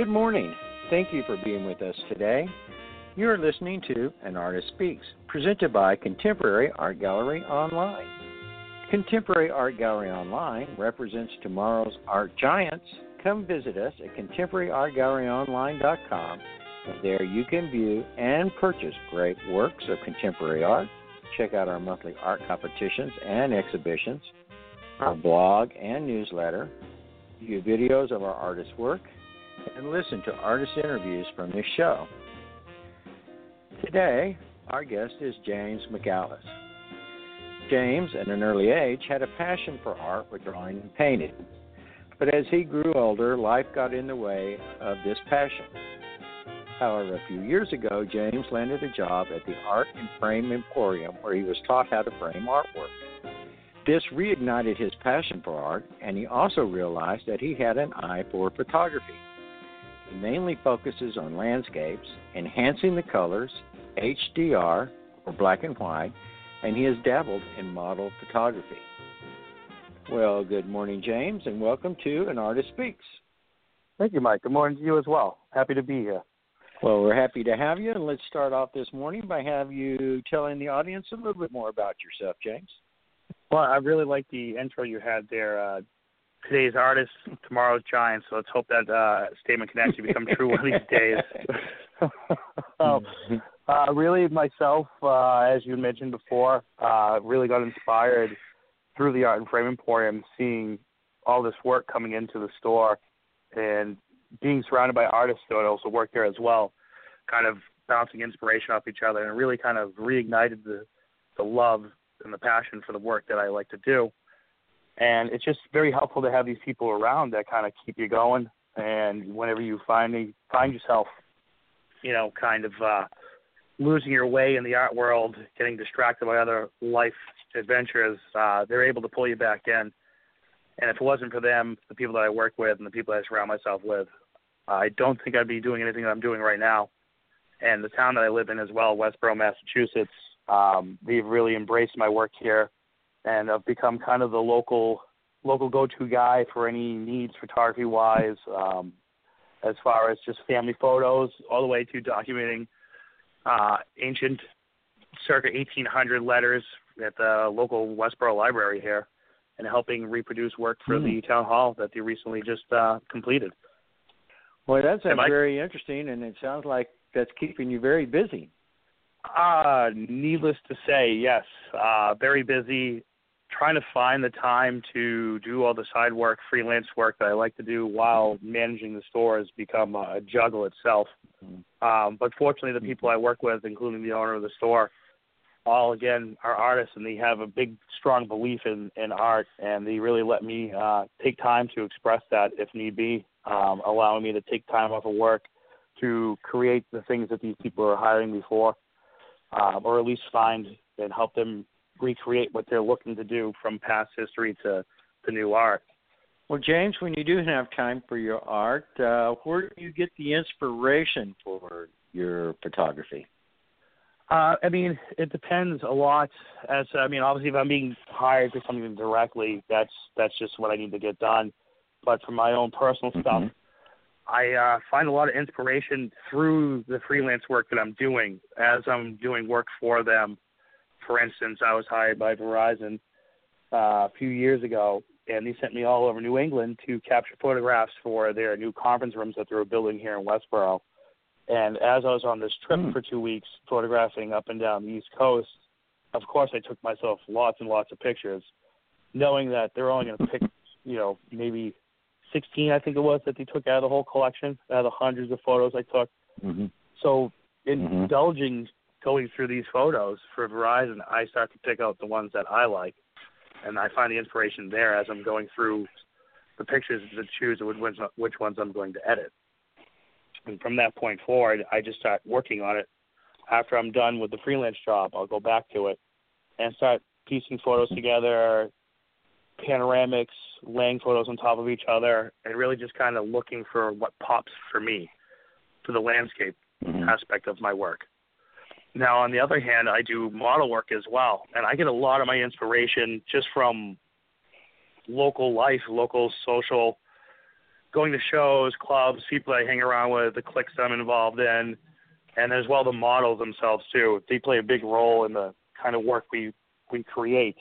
Good morning. Thank you for being with us today. You are listening to An Artist Speaks, presented by Contemporary Art Gallery Online. Contemporary Art Gallery Online represents tomorrow's art giants. Come visit us at contemporaryartgalleryonline.com. There you can view and purchase great works of contemporary art. Check out our monthly art competitions and exhibitions, our blog and newsletter, view videos of our artists' work, and listen to artist interviews from this show. Today, our guest is James McAlice. James, at an early age, had a passion for art with drawing and painting. But as he grew older, life got in the way of this passion. However, a few years ago, James landed a job at the Art and Frame Emporium where he was taught how to frame artwork. This reignited his passion for art, and he also realized that he had an eye for photography. Mainly focuses on landscapes, enhancing the colors, HDR, or black and white, and he has dabbled in model photography. Well, good morning, James, and welcome to An Artist Speaks. Thank you, Mike. Good morning to you as well. Happy to be here. Well, we're happy to have you, and let's start off this morning by have you telling the audience a little bit more about yourself, James. Well, I really like the intro you had there. Uh, today's artist, tomorrow's giant. So let's hope that uh, statement can actually become true one of these days. so, uh, really, myself, uh, as you mentioned before, uh, really got inspired through the Art and Frame Emporium, seeing all this work coming into the store and being surrounded by artists that also work there as well, kind of bouncing inspiration off each other, and really kind of reignited the the love and the passion for the work that I like to do. And it's just very helpful to have these people around that kind of keep you going. And whenever you find find yourself, you know, kind of uh, losing your way in the art world, getting distracted by other life adventures, uh, they're able to pull you back in. And if it wasn't for them, the people that I work with and the people I surround myself with, I don't think I'd be doing anything that I'm doing right now. And the town that I live in as well, Westborough, Massachusetts, um, they've really embraced my work here, and I've become kind of the local local go-to guy for any needs photography-wise, um, as far as just family photos, all the way to documenting uh, ancient, circa 1800 letters at the local Westborough Library here, and helping reproduce work for mm. the town hall that they recently just uh, completed. Well, that's very interesting, and it sounds like that's keeping you very busy. Uh, needless to say, yes. Uh, very busy trying to find the time to do all the side work, freelance work that I like to do while managing the store has become a juggle itself. Mm-hmm. Um, but fortunately, the people I work with, including the owner of the store, all again are artists and they have a big, strong belief in, in art, and they really let me uh, take time to express that if need be, um, allowing me to take time off of work to create the things that these people are hiring me for um, or at least find and help them recreate what they're looking to do from past history to, to new art. Well, James, when you do have time for your art, uh, where do you get the inspiration for your photography? Uh, I mean, it depends a lot. As I mean, obviously, if I'm being hired for something directly, that's that's just what I need to get done. But for my own personal mm-hmm. stuff, I uh, find a lot of inspiration through the freelance work that I'm doing as I'm doing work for them. For instance, I was hired by Verizon uh, a few years ago, and they sent me all over New England to capture photographs for their new conference rooms that they were building here in Westborough. And as I was on this trip mm. for two weeks, photographing up and down the East Coast, of course, I took myself lots and lots of pictures, knowing that they're only going to pick, you know, maybe 16, I think it was, that they took out of the whole collection, out of the hundreds of photos I took. Mm-hmm. So, mm-hmm. indulging going through these photos for Verizon, I start to pick out the ones that I like, and I find the inspiration there as I'm going through the pictures to choose which ones, which ones I'm going to edit. And from that point forward, I just start working on it. After I'm done with the freelance job, I'll go back to it and start piecing photos together, panoramics, laying photos on top of each other, and really just kind of looking for what pops for me for the landscape mm-hmm. aspect of my work. Now, on the other hand, I do model work as well, and I get a lot of my inspiration just from local life, local social going to shows, clubs, people I hang around with, the cliques that I'm involved in, and as well the models themselves too. They play a big role in the kind of work we we create.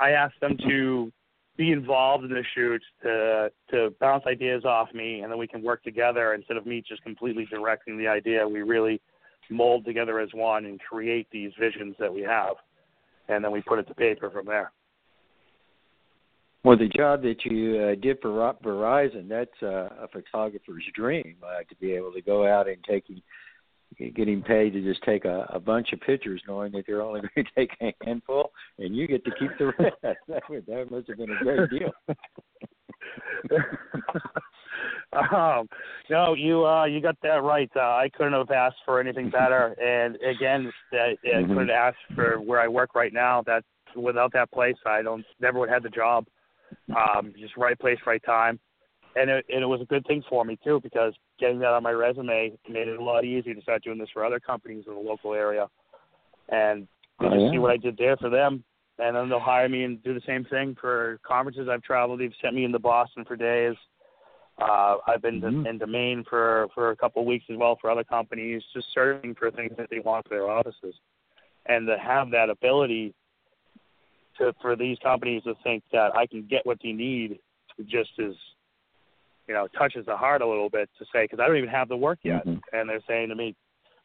I ask them to be involved in the shoots to uh, to bounce ideas off me, and then we can work together instead of me just completely directing the idea. We really mold together as one and create these visions that we have, and then we put it to paper from there. Well, the job that you uh, did for Verizon, that's uh, a photographer's dream uh, to be able to go out and take getting paid to just take a, a bunch of pictures, knowing that they're only going to take a handful, and you get to keep the rest. that, that must have been a great deal. um, no, you uh, you got that right. Uh, I couldn't have asked for anything better. and again, that, I mm-hmm. couldn't ask for where I work right now. That without that place, I don't never would have had the job. Um, just right place, right time, and it, and it was a good thing for me too because getting that on my resume made it a lot easier to start doing this for other companies in the local area, and oh, yeah. see what I did there for them, and then they'll hire me and do the same thing for conferences I've traveled. They've sent me into Boston for days. Uh, I've been mm-hmm. to, into Maine for for a couple of weeks as well for other companies, just searching for things that they want for their offices, and to have that ability to for these companies to think that I can get what they need just as you know touches the heart a little bit to say because I don't even have the work yet, mm-hmm. and they're saying to me,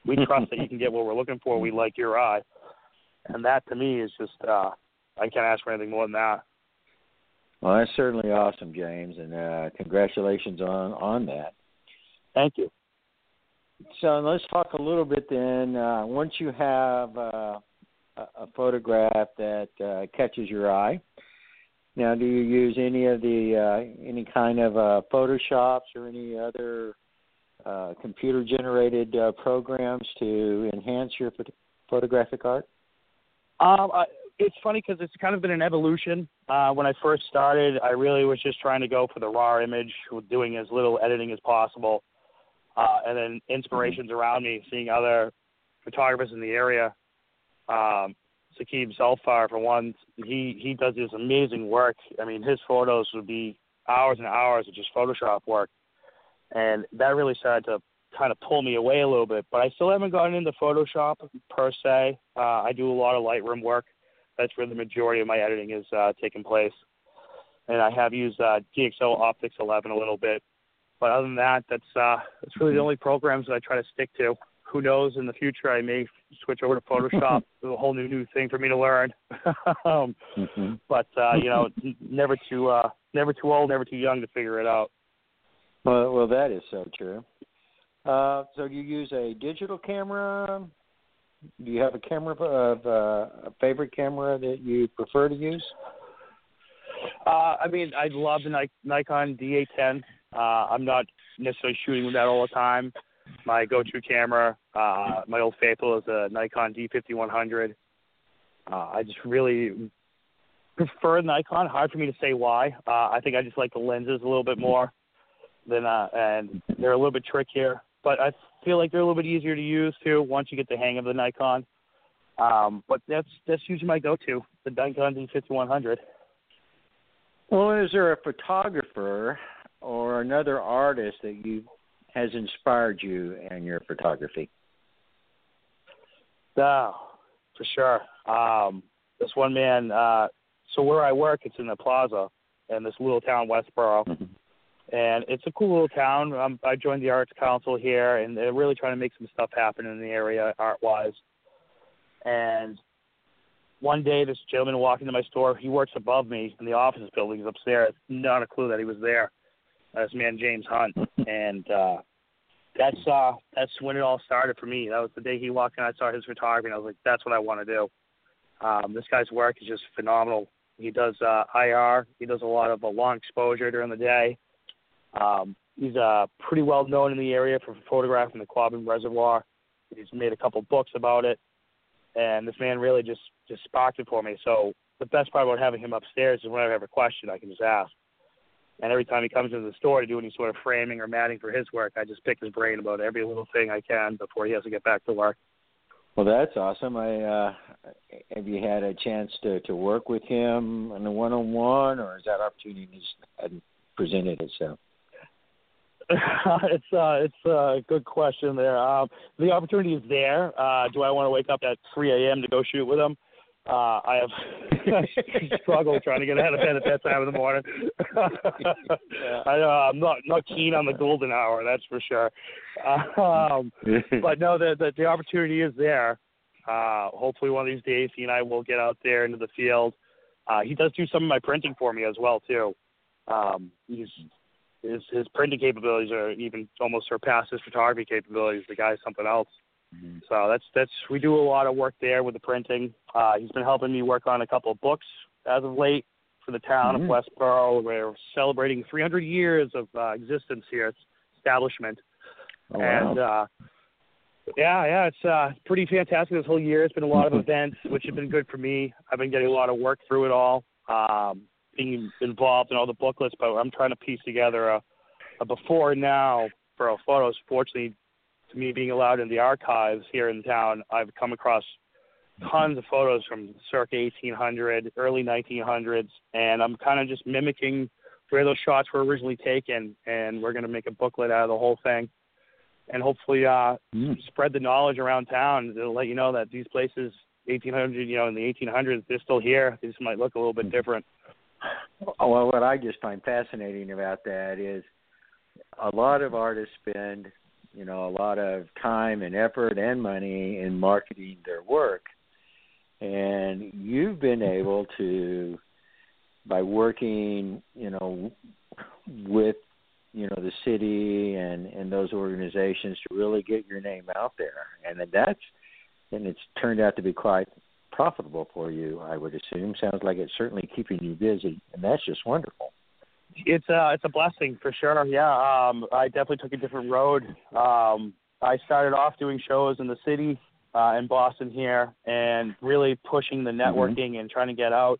"We trust that you can get what we're looking for. We like your eye," and that to me is just uh, I can't ask for anything more than that. Well, that's certainly awesome, James, and uh, congratulations on on that. Thank you. So let's talk a little bit then. Uh, once you have uh, a photograph that uh, catches your eye, now do you use any of the uh, any kind of uh, Photoshops or any other uh, computer generated uh, programs to enhance your phot- photographic art? Um, I, it's funny because it's kind of been an evolution. Uh, when I first started, I really was just trying to go for the raw image, doing as little editing as possible, uh, and then inspirations mm-hmm. around me, seeing other photographers in the area. Um, Saqib Zulfar, for one, he he does this amazing work. I mean, his photos would be hours and hours of just Photoshop work, and that really started to kind of pull me away a little bit. But I still haven't gotten into Photoshop per se. Uh, I do a lot of Lightroom work that's where the majority of my editing is uh, taking place. And I have used uh, DxO Optics 11 a little bit, but other than that, that's uh, that's really the only programs that I try to stick to. Who knows? In the future, I may switch over to Photoshop. a whole new new thing for me to learn. um, mm-hmm. But uh, you know, never too uh, never too old, never too young to figure it out. Well, well, that is so true. Uh, so you use a digital camera do you have a camera of uh, a favorite camera that you prefer to use? Uh, I mean, I love the Nikon D810. Uh, I'm not necessarily shooting with that all the time. My go-to camera, uh, my old faithful, is a Nikon D5100. Uh, I just really prefer Nikon. Hard for me to say why. Uh, I think I just like the lenses a little bit more than, uh, and they're a little bit trickier. But I feel like they're a little bit easier to use too once you get the hang of the Nikon. Um, but that's that's usually my go-to, the Nikon D5100. Well, is there a photographer or another artist that you has inspired you in your photography? No, for sure. Um, this one man. Uh, so where I work, it's in the plaza in this little town, Westborough. Mm-hmm and it's a cool little town. Um, I joined the Arts Council here, and they're really trying to make some stuff happen in the area art-wise. And one day, this gentleman walked into my store. He works above me in the office buildings upstairs. Not a clue that he was there. This man, James Hunt, and uh, that's uh, that's when it all started for me. That was the day he walked in. I saw his photography, and I was like, "That's what I want to do." Um, this guy's work is just phenomenal. He does uh, IR. He does a lot of uh, long exposure during the day um, he's uh, pretty well known in the area for photographing the Quabbin Reservoir. He's made a couple books about it, and this man really just just sparked it for me. So the best part about having him upstairs is whenever I have a question, I can just ask. And every time he comes into the store to do any sort of framing or matting for his work, I just pick his brain about every little thing I can before he has to get back to work. Well, that's awesome. I uh, have you had a chance to to work with him on a one on one, or is that opportunity just hadn't presented itself? it's uh, it's a good question there. Um, the opportunity is there. Uh, do I want to wake up at 3 a.m. to go shoot with them? Uh, I have struggled trying to get out of bed at that time of the morning. yeah. I, uh, I'm not not keen on the golden hour, that's for sure. Um, but no, the, the the opportunity is there. Uh, hopefully, one of these days, he and I will get out there into the field. Uh, he does do some of my printing for me as well too. Um, he's his his printing capabilities are even almost surpass his photography capabilities. The guy's something else. Mm-hmm. So that's that's we do a lot of work there with the printing. Uh, he's been helping me work on a couple of books as of late for the town mm-hmm. of Westborough. We're celebrating 300 years of uh, existence here, establishment, oh, and uh, yeah, yeah, it's uh, pretty fantastic this whole year. It's been a lot of events, which have been good for me. I've been getting a lot of work through it all. Um, being involved in all the booklets, but I'm trying to piece together a, a before and now for our photos. Fortunately, to me being allowed in the archives here in town, I've come across tons of photos from circa 1800, early 1900s, and I'm kind of just mimicking where those shots were originally taken, and we're going to make a booklet out of the whole thing, and hopefully uh, mm. spread the knowledge around town to let you know that these places, 1800, you know, in the 1800s, they're still here. They just might look a little bit different. Well, what I just find fascinating about that is a lot of artists spend, you know, a lot of time and effort and money in marketing their work. And you've been able to, by working, you know, with, you know, the city and and those organizations to really get your name out there. And that's, and it's turned out to be quite profitable for you, I would assume. Sounds like it's certainly keeping you busy, and that's just wonderful. It's a uh, it's a blessing for sure. Yeah, um, I definitely took a different road. Um, I started off doing shows in the city uh, in Boston here, and really pushing the mm-hmm. networking mm-hmm. and trying to get out.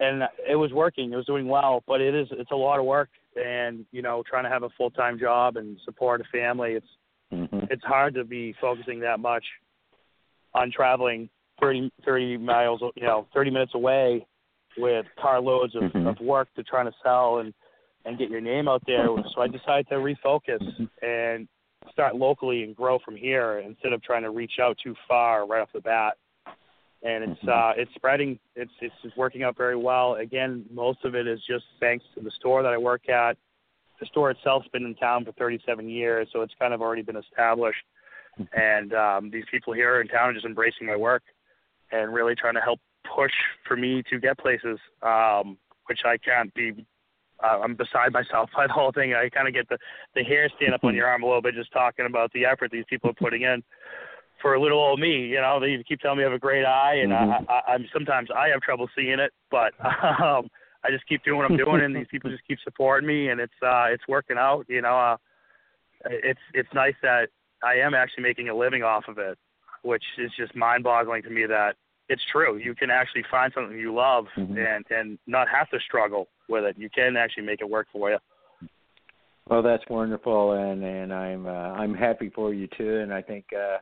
And it was working. It was doing well, but it is it's a lot of work, and you know, trying to have a full time job and support a family. It's mm-hmm. it's hard to be focusing that much on traveling 30, 30 miles, you know, 30 minutes away with carloads of, mm-hmm. of work to try to sell and, and get your name out there. So I decided to refocus mm-hmm. and start locally and grow from here instead of trying to reach out too far right off the bat. And it's mm-hmm. uh, it's spreading. It's it's working out very well. Again, most of it is just thanks to the store that I work at. The store itself's been in town for 37 years, so it's kind of already been established. Mm-hmm. And um, these people here in town are just embracing my work and really trying to help push for me to get places, um, which I can't be. Uh, I'm beside myself by the whole thing. I kind of get the the hair stand up on your arm a little bit just talking about the effort these people are putting in for a little old me. You know, they keep telling me I have a great eye, and mm-hmm. I, I, I'm sometimes I have trouble seeing it, but um, I just keep doing what I'm doing, and these people just keep supporting me, and it's uh, it's working out. You know, uh, it's it's nice that I am actually making a living off of it which is just mind-boggling to me that it's true. You can actually find something you love mm-hmm. and and not have to struggle with it. You can actually make it work for you. Well, that's wonderful, and and I'm uh, I'm happy for you too. And I think uh,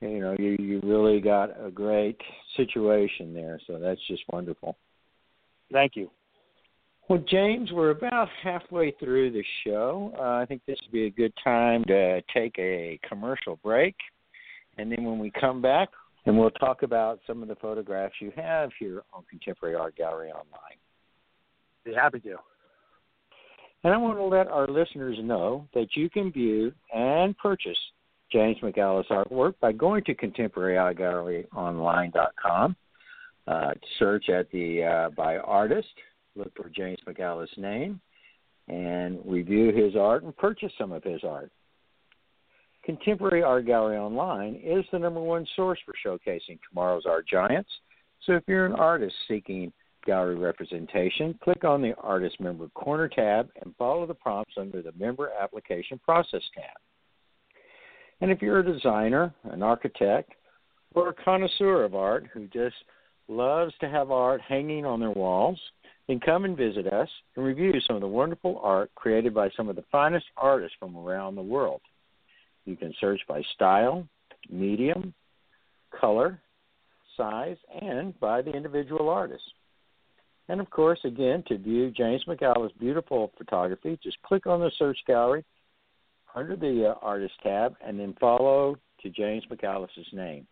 you know you you really got a great situation there. So that's just wonderful. Thank you. Well, James, we're about halfway through the show. Uh, I think this would be a good time to take a commercial break. And then when we come back, and we'll talk about some of the photographs you have here on Contemporary Art Gallery Online. Be happy to. And I want to let our listeners know that you can view and purchase James McAlice artwork by going to contemporaryartgalleryonline.com. Uh, search at the uh, by artist, look for James McAlice' name, and review his art and purchase some of his art. Contemporary Art Gallery Online is the number one source for showcasing tomorrow's art giants. So if you're an artist seeking gallery representation, click on the Artist Member Corner tab and follow the prompts under the Member Application Process tab. And if you're a designer, an architect, or a connoisseur of art who just loves to have art hanging on their walls, then come and visit us and review some of the wonderful art created by some of the finest artists from around the world. You can search by style, medium, color, size, and by the individual artist. And of course, again, to view James McAlice' beautiful photography, just click on the search gallery under the uh, artist tab, and then follow to James McAlice's name.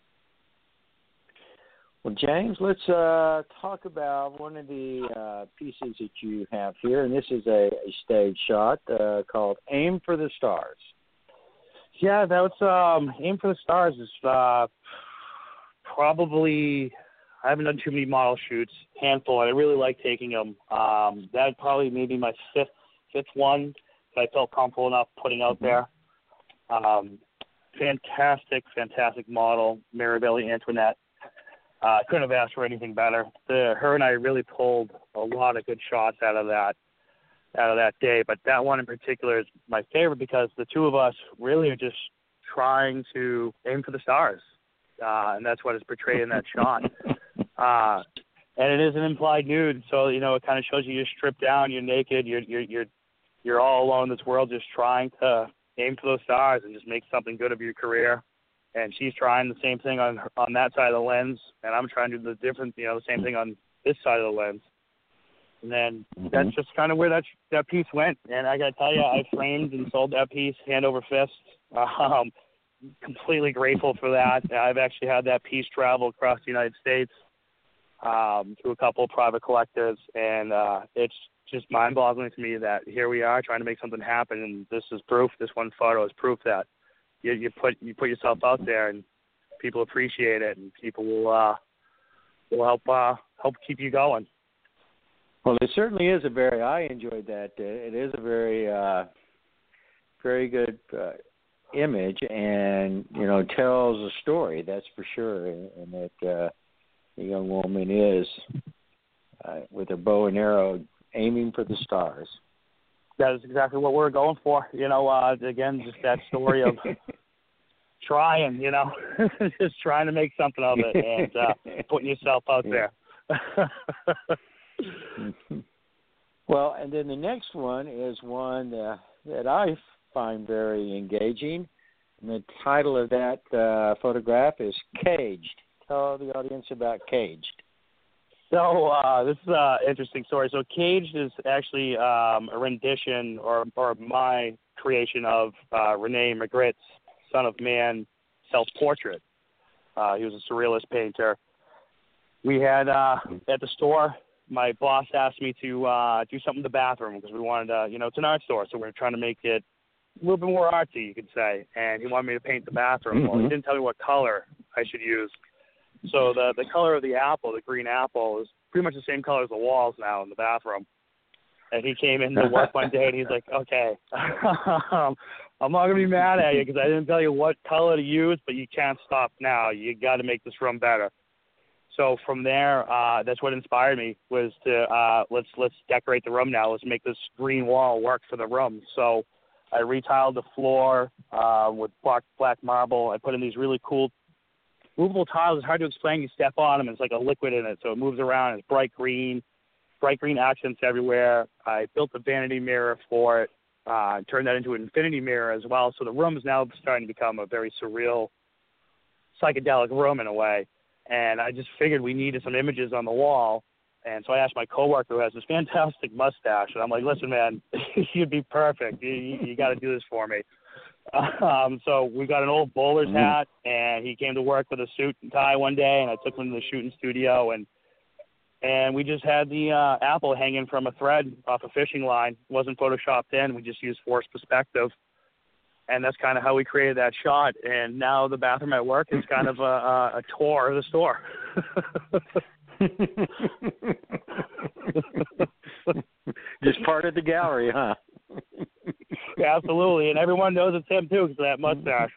Well, James, let's uh, talk about one of the uh, pieces that you have here, and this is a, a stage shot uh, called "Aim for the Stars." Yeah, that was um, "Aim for the Stars" is uh, probably I haven't done too many model shoots, handful, and I really like taking them. Um, that probably maybe my fifth fifth one that I felt comfortable enough putting out mm-hmm. there. Um, fantastic, fantastic model, Marabelli Antoinette. Uh, I uh, couldn't have asked for anything better. The, her and I really pulled a lot of good shots out of that out of that day. But that one in particular is my favorite because the two of us really are just trying to aim for the stars, uh, and that's what is portrayed in that shot. Uh, and it is an implied nude, so you know it kind of shows you you're stripped down, you're naked, you're you're you're you're all alone in this world, just trying to aim for those stars and just make something good of your career. And she's trying the same thing on on that side of the lens, and I'm trying to do the different, you know, the same thing on this side of the lens. And then mm-hmm. that's just kind of where that that piece went. And I got to tell you, I framed and sold that piece hand over fist. Um, completely grateful for that. I've actually had that piece travel across the United States um, to a couple of private collectors, and uh, it's just mind-boggling to me that here we are trying to make something happen, and this is proof. This one photo is proof that you, you put you put yourself out there, and people appreciate it, and people will uh, will help uh, help keep you going. Well, it certainly is a very. I enjoyed that. It is a very, uh, very good uh, image, and you know, tells a story. That's for sure. And that uh, the young woman is uh, with a bow and arrow, aiming for the stars. That is exactly what we're going for. You know, uh, again, just that story of trying. You know, just trying to make something of it and uh, putting yourself out there. well, and then the next one is one uh, that I find very engaging. And the title of that uh, photograph is Caged. Tell the audience about Caged. So uh, this is an interesting story. So Caged is actually um, a rendition or, or my creation of uh, Rene Magritte's Son of Man self-portrait. Uh, he was a surrealist painter. We had uh, at the store my boss asked me to uh, do something in the bathroom because we wanted to, you know, it's an art store, so we are trying to make it a little bit more artsy, you could say. And he wanted me to paint the bathroom. Mm-hmm. Well, he mm-hmm. didn't tell me what color I should use. So the the color of the apple, the green apple, is pretty much the same color as the walls now in the bathroom. And he came in to work one day and he's like, "Okay, I'm not gonna be mad at you because I didn't tell you what color to use, but you can't stop now. You got to make this room better." So from there, uh, that's what inspired me was to uh, let's let's decorate the room now. Let's make this green wall work for the room. So I retiled the floor uh, with black black marble. I put in these really cool movable tiles. It's hard to explain. You step on them, it's like a liquid in it, so it moves around. It's bright green, bright green accents everywhere. I built a vanity mirror for it. Uh, turned that into an infinity mirror as well. So the room is now starting to become a very surreal, psychedelic room in a way and I just figured we needed some images on the wall. And so I asked my coworker who has this fantastic mustache, and I'm like, "Listen, man, you'd be perfect. You, you, you got to do this for me." Um, so we got an old bowler's mm-hmm. hat, and he came to work with a suit and tie one day, and I took him to the shooting studio, and and we just had the uh, apple hanging from a thread off a fishing line. It wasn't photoshopped in. We just used forced perspective and that's kind of how we created that shot. And now the bathroom at work is kind of a, a, a tour of the store. Just part of the gallery, huh? yeah, absolutely, and everyone knows it's him too because of that mustache.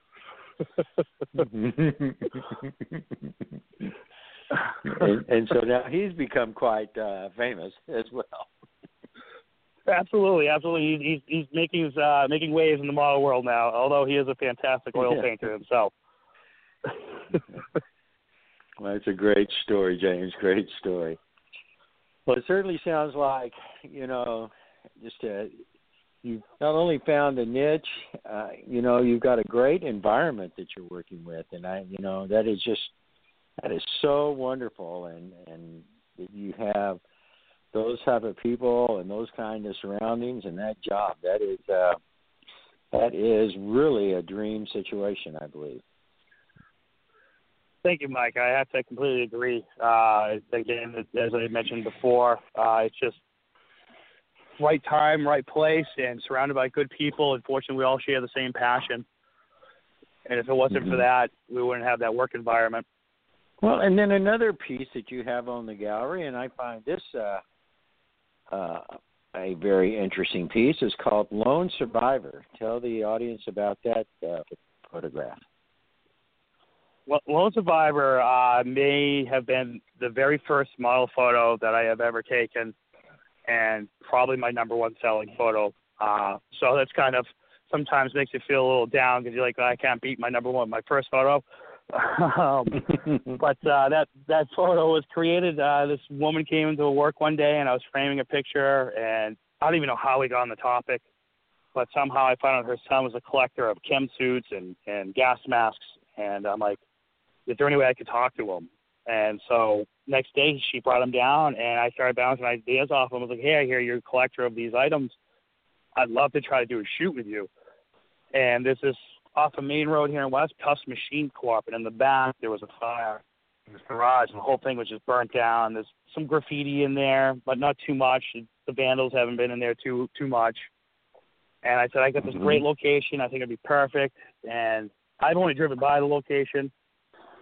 and, and so now he's become quite uh, famous as well. Absolutely, absolutely. He's he's making his, uh, making waves in the model world now. Although he is a fantastic oil yeah. painter himself. well, it's a great story, James. Great story. Well, it certainly sounds like you know, just uh, you've not only found a niche, uh, you know, you've got a great environment that you're working with, and I, you know, that is just that is so wonderful, and and that you have those type of people and those kind of surroundings and that job that is uh that is really a dream situation, I believe. Thank you, Mike. I have to completely agree. Uh, again, as I mentioned before, uh, it's just right time, right place, and surrounded by good people. Unfortunately, we all share the same passion. And if it wasn't mm-hmm. for that, we wouldn't have that work environment. Well, and then another piece that you have on the gallery, and I find this uh, uh, a very interesting piece, is called Lone Survivor. Tell the audience about that uh, photograph. Well, Lone Survivor uh, may have been the very first model photo that I have ever taken, and probably my number one selling photo. Uh, so that's kind of sometimes makes you feel a little down because you're like, I can't beat my number one, my first photo. Um, but uh, that that photo was created. Uh, this woman came into work one day, and I was framing a picture, and I don't even know how we got on the topic, but somehow I found out her son was a collector of chem suits and and gas masks, and I'm like, is there any way I could talk to him? And so next day she brought him down, and I started bouncing ideas off him. I was like, hey, I hear you're a collector of these items. I'd love to try to do a shoot with you. And there's this off a main road here in West, Tuss Machine Corp, and in the back there was a fire in this garage, and the whole thing was just burnt down. There's some graffiti in there, but not too much. The vandals haven't been in there too too much. And I said, I got this great mm-hmm. location. I think it'd be perfect. And I've only driven by the location.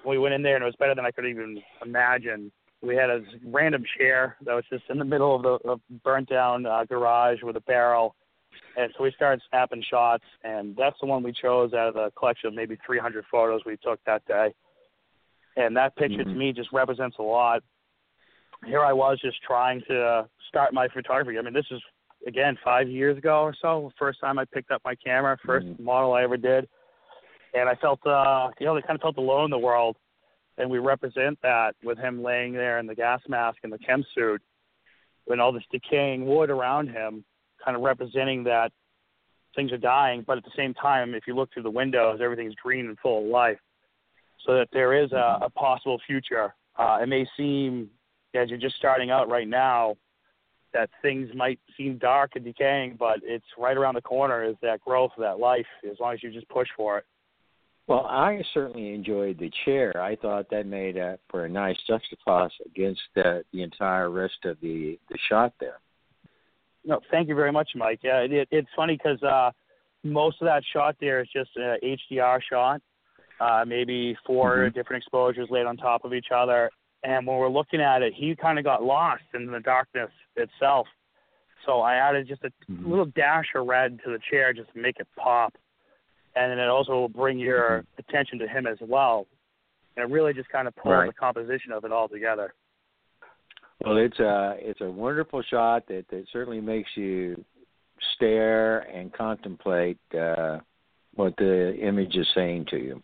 We went in there, and it was better than I could even imagine. We had a random chair that was just in the middle of the of burnt down uh, garage with a barrel and so we started snapping shots, and that's the one we chose out of the collection of maybe 300 photos we took that day. And that picture mm-hmm. to me just represents a lot. Here I was just trying to start my photography. I mean, this is again five years ago or so. First time I picked up my camera, 1st mm-hmm. model I ever did, and I felt, uh, you know, I kind of felt alone in the world. And we represent that with him laying there in the gas mask and the chem suit, and all this decaying wood around him kind of representing that things are dying, but at the same time, if you look through the windows, everything's green and full of life. So that there is a, a possible future. Uh, it may seem, as you're just starting out right now, that things might seem dark and decaying, but it's right around the corner is that growth, that life, as long as you just push for it. Well, I certainly enjoyed the chair. I thought that made a, for a nice juxtaposition against the, the entire rest of the, the shot there. No, thank you very much, Mike. Yeah, it, it's funny because uh, most of that shot there is just a HDR shot, uh, maybe 4 mm-hmm. different exposures laid on top of each other. And when we're looking at it, he kind of got lost in the darkness itself. So I added just a mm-hmm. little dash of red to the chair just to make it pop. And then it also will bring your mm-hmm. attention to him as well. And it really just kind of pulls right. the composition of it all together. Well, it's a it's a wonderful shot that that certainly makes you stare and contemplate uh, what the image is saying to you.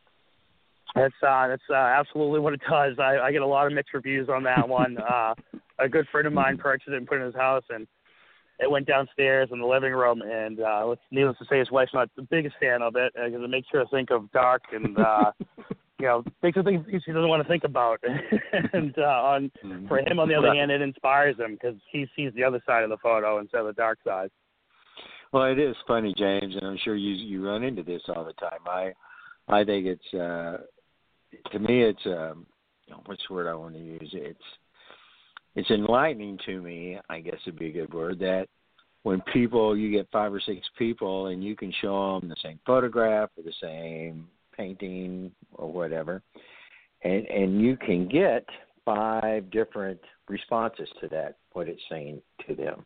That's uh, that's uh, absolutely what it does. I, I get a lot of mixed reviews on that one. uh, a good friend of mine purchased it and put it in his house, and it went downstairs in the living room. And uh, needless to say, his wife's not the biggest fan of it because it makes her think of dark and uh, you know, makes her think he doesn't want to think about. and uh, on mm-hmm. for him, on the other hand, it inspires him because he sees the other side of the photo instead of the dark side. Well, it is funny, James, and I'm sure you you run into this all the time. I I think it's uh to me it's um what's the word I want to use? It's it's enlightening to me, I guess would be a good word, that when people you get five or six people and you can show them the same photograph or the same painting or whatever, and and you can get five different responses to that what it's saying to them.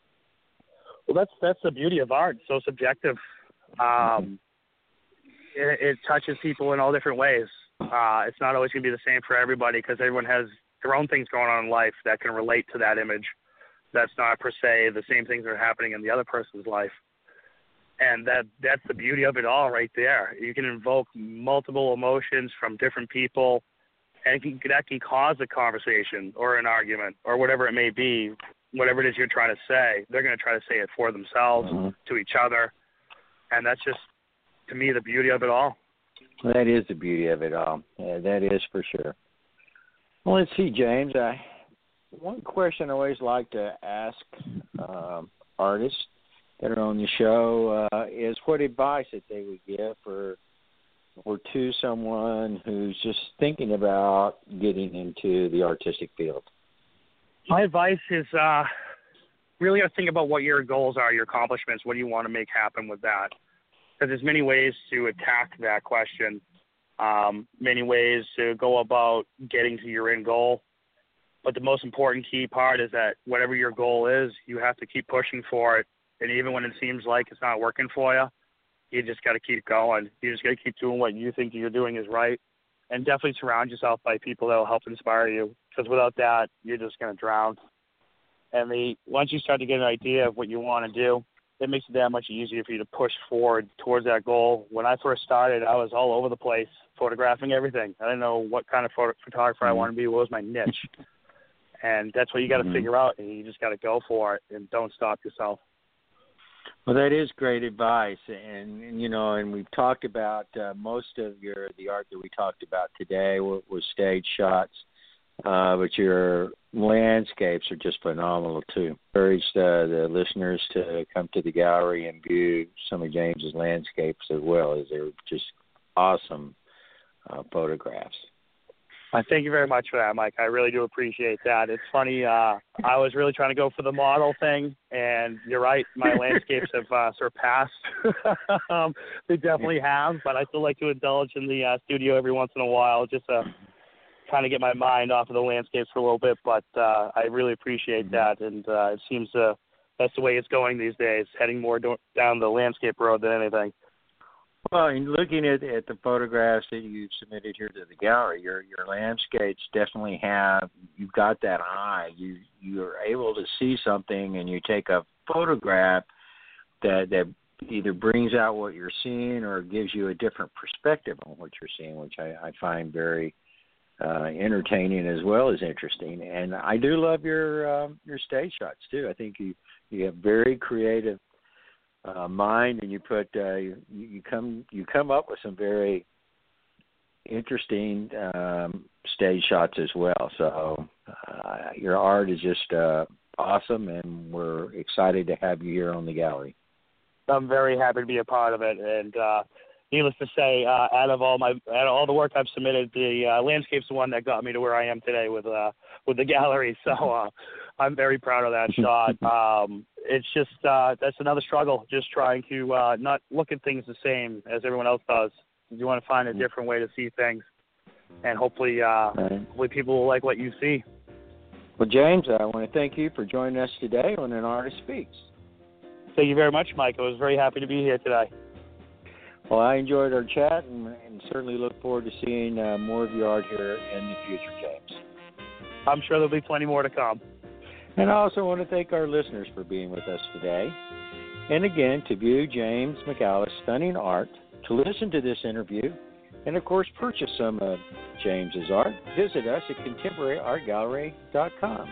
Well, that's that's the beauty of art. So subjective. Um, it, it touches people in all different ways. Uh, it's not always going to be the same for everybody because everyone has their own things going on in life that can relate to that image. That's not per se the same things that are happening in the other person's life and that that's the beauty of it all right there. You can invoke multiple emotions from different people and can, that can cause a conversation or an argument or whatever it may be whatever it is you're trying to say they're going to try to say it for themselves mm-hmm. to each other. And that's just to me the beauty of it all. That is the beauty of it all. Yeah, that is for sure. Well let's see james. I one question i always like to ask um, artists that are on the show uh, is what advice that they would give for or to someone who's just thinking about getting into the artistic field? My advice is uh, really to think about what your goals are, your accomplishments. What do you want to make happen with that? Because there's many ways to attack that question, um, many ways to go about getting to your end goal. But the most important key part is that whatever your goal is, you have to keep pushing for it. And even when it seems like it's not working for you, you just got to keep going. You just got to keep doing what you think you're doing is right. And definitely surround yourself by people that will help inspire you. Because without that, you're just going to drown. And the once you start to get an idea of what you want to do, it makes it that much easier for you to push forward towards that goal. When I first started, I was all over the place, photographing everything. I didn't know what kind of photo- photographer I Mm-hmm. wanted to be. What was my niche? and that's what you got to Mhm. figure out, and you just got to go for it, and don't stop yourself. Well, that is great advice, and, and you know, and we've talked about uh, most of your the art that we talked about today was, was stage shots, uh, but your landscapes are just phenomenal too. Encourage the, the listeners to come to the gallery and view some of James's landscapes as well, as they're just awesome uh, photographs. I thank you very much for that, Mike. I really do appreciate that. It's funny. Uh, I was really trying to go for the model thing, and you're right. My landscapes have uh, surpassed. um, they definitely have, but I still like to indulge in the uh, studio every once in a while, just to kind of get my mind off of the landscapes for a little bit. But uh, I really appreciate that, and uh, it seems uh, that's the way it's going these days, heading more do- down the landscape road than anything. Well, in looking at, at the photographs that you've submitted here to the gallery, your your landscapes definitely have you've got that eye. You you're able to see something and you take a photograph that that either brings out what you're seeing or gives you a different perspective on what you're seeing, which I, I find very uh, entertaining as well as interesting. And I do love your um, your stage shots too. I think you you have very creative uh, mind, and you put uh, you, you come you come up with some very interesting um, stage shots as well. So uh, your art is just uh, awesome, and we're excited to have you here on the gallery. I'm very happy to be a part of it, and uh, needless to say, uh, out of all my out of all the work I've submitted, the uh, landscape's the one that got me to where I am today with uh, with the gallery. So uh, I'm very proud of that shot. Um, it's just uh, that's another struggle, just trying to uh, not look at things the same as everyone else does. You want to find a different way to see things, and hopefully, uh, Right. hopefully people will like what you see. Well, James, I want to thank you for joining us today on An Artist Speaks. Thank you very much, Mike. I was very happy to be here today. Well, I enjoyed our chat and, and certainly look forward to seeing uh, more of your art here in the future, James. I'm sure there'll be plenty more to come. And I also want to thank our listeners for being with us today. And again, to view James McAlice' stunning art, to listen to this interview, and of course, purchase some of James's art, visit us at contemporaryartgallery.com.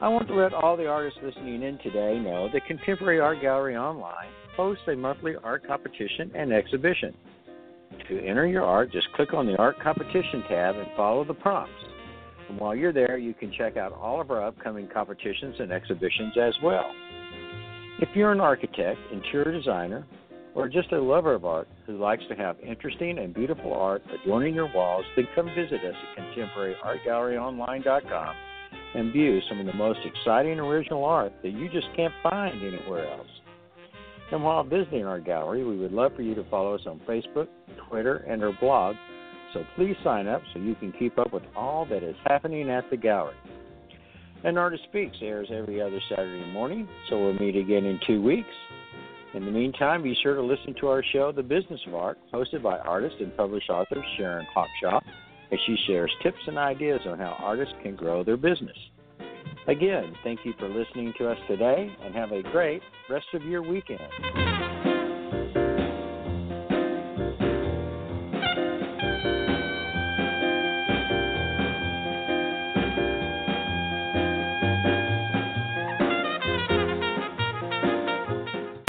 I want to let all the artists listening in today know that Contemporary Art Gallery Online hosts a monthly art competition and exhibition. To enter your art, just click on the Art Competition tab and follow the prompts. And while you're there, you can check out all of our upcoming competitions and exhibitions as well. If you're an architect, interior designer, or just a lover of art who likes to have interesting and beautiful art adorning your walls, then come visit us at contemporaryartgalleryonline.com and view some of the most exciting original art that you just can't find anywhere else. And while visiting our gallery, we would love for you to follow us on Facebook, Twitter, and our blog. So please sign up so you can keep up with all that is happening at the gallery. An Artist Speaks airs every other Saturday morning, so we'll meet again in two weeks. In the meantime, be sure to listen to our show, The Business of Art, hosted by artist and published author Sharon Hawkshaw, as she shares tips and ideas on how artists can grow their business. Again, thank you for listening to us today and have a great rest of your weekend.